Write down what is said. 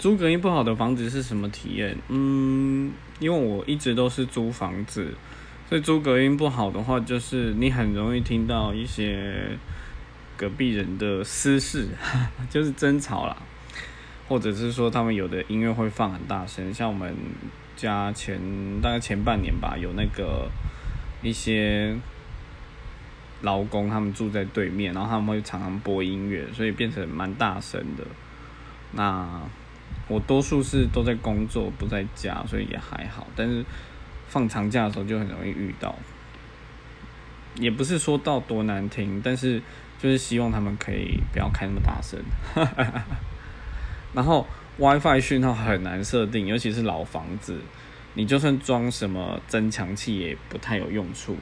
租隔音不好的房子是什么体验？嗯，因为我一直都是租房子，所以租隔音不好的话，就是你很容易听到一些隔壁人的私事，就是争吵啦，或者是说他们有的音乐会放很大声，像我们家前大概前半年吧，有那个一些劳工他们住在对面，然后他们会常常播音乐，所以变成蛮大声的。那我多数是都在工作，不在家，所以也还好。但是放长假的时候就很容易遇到，也不是说到多难听，但是就是希望他们可以不要开那么大声。然后 WiFi 讯号很难设定，尤其是老房子，你就算装什么增强器也不太有用处。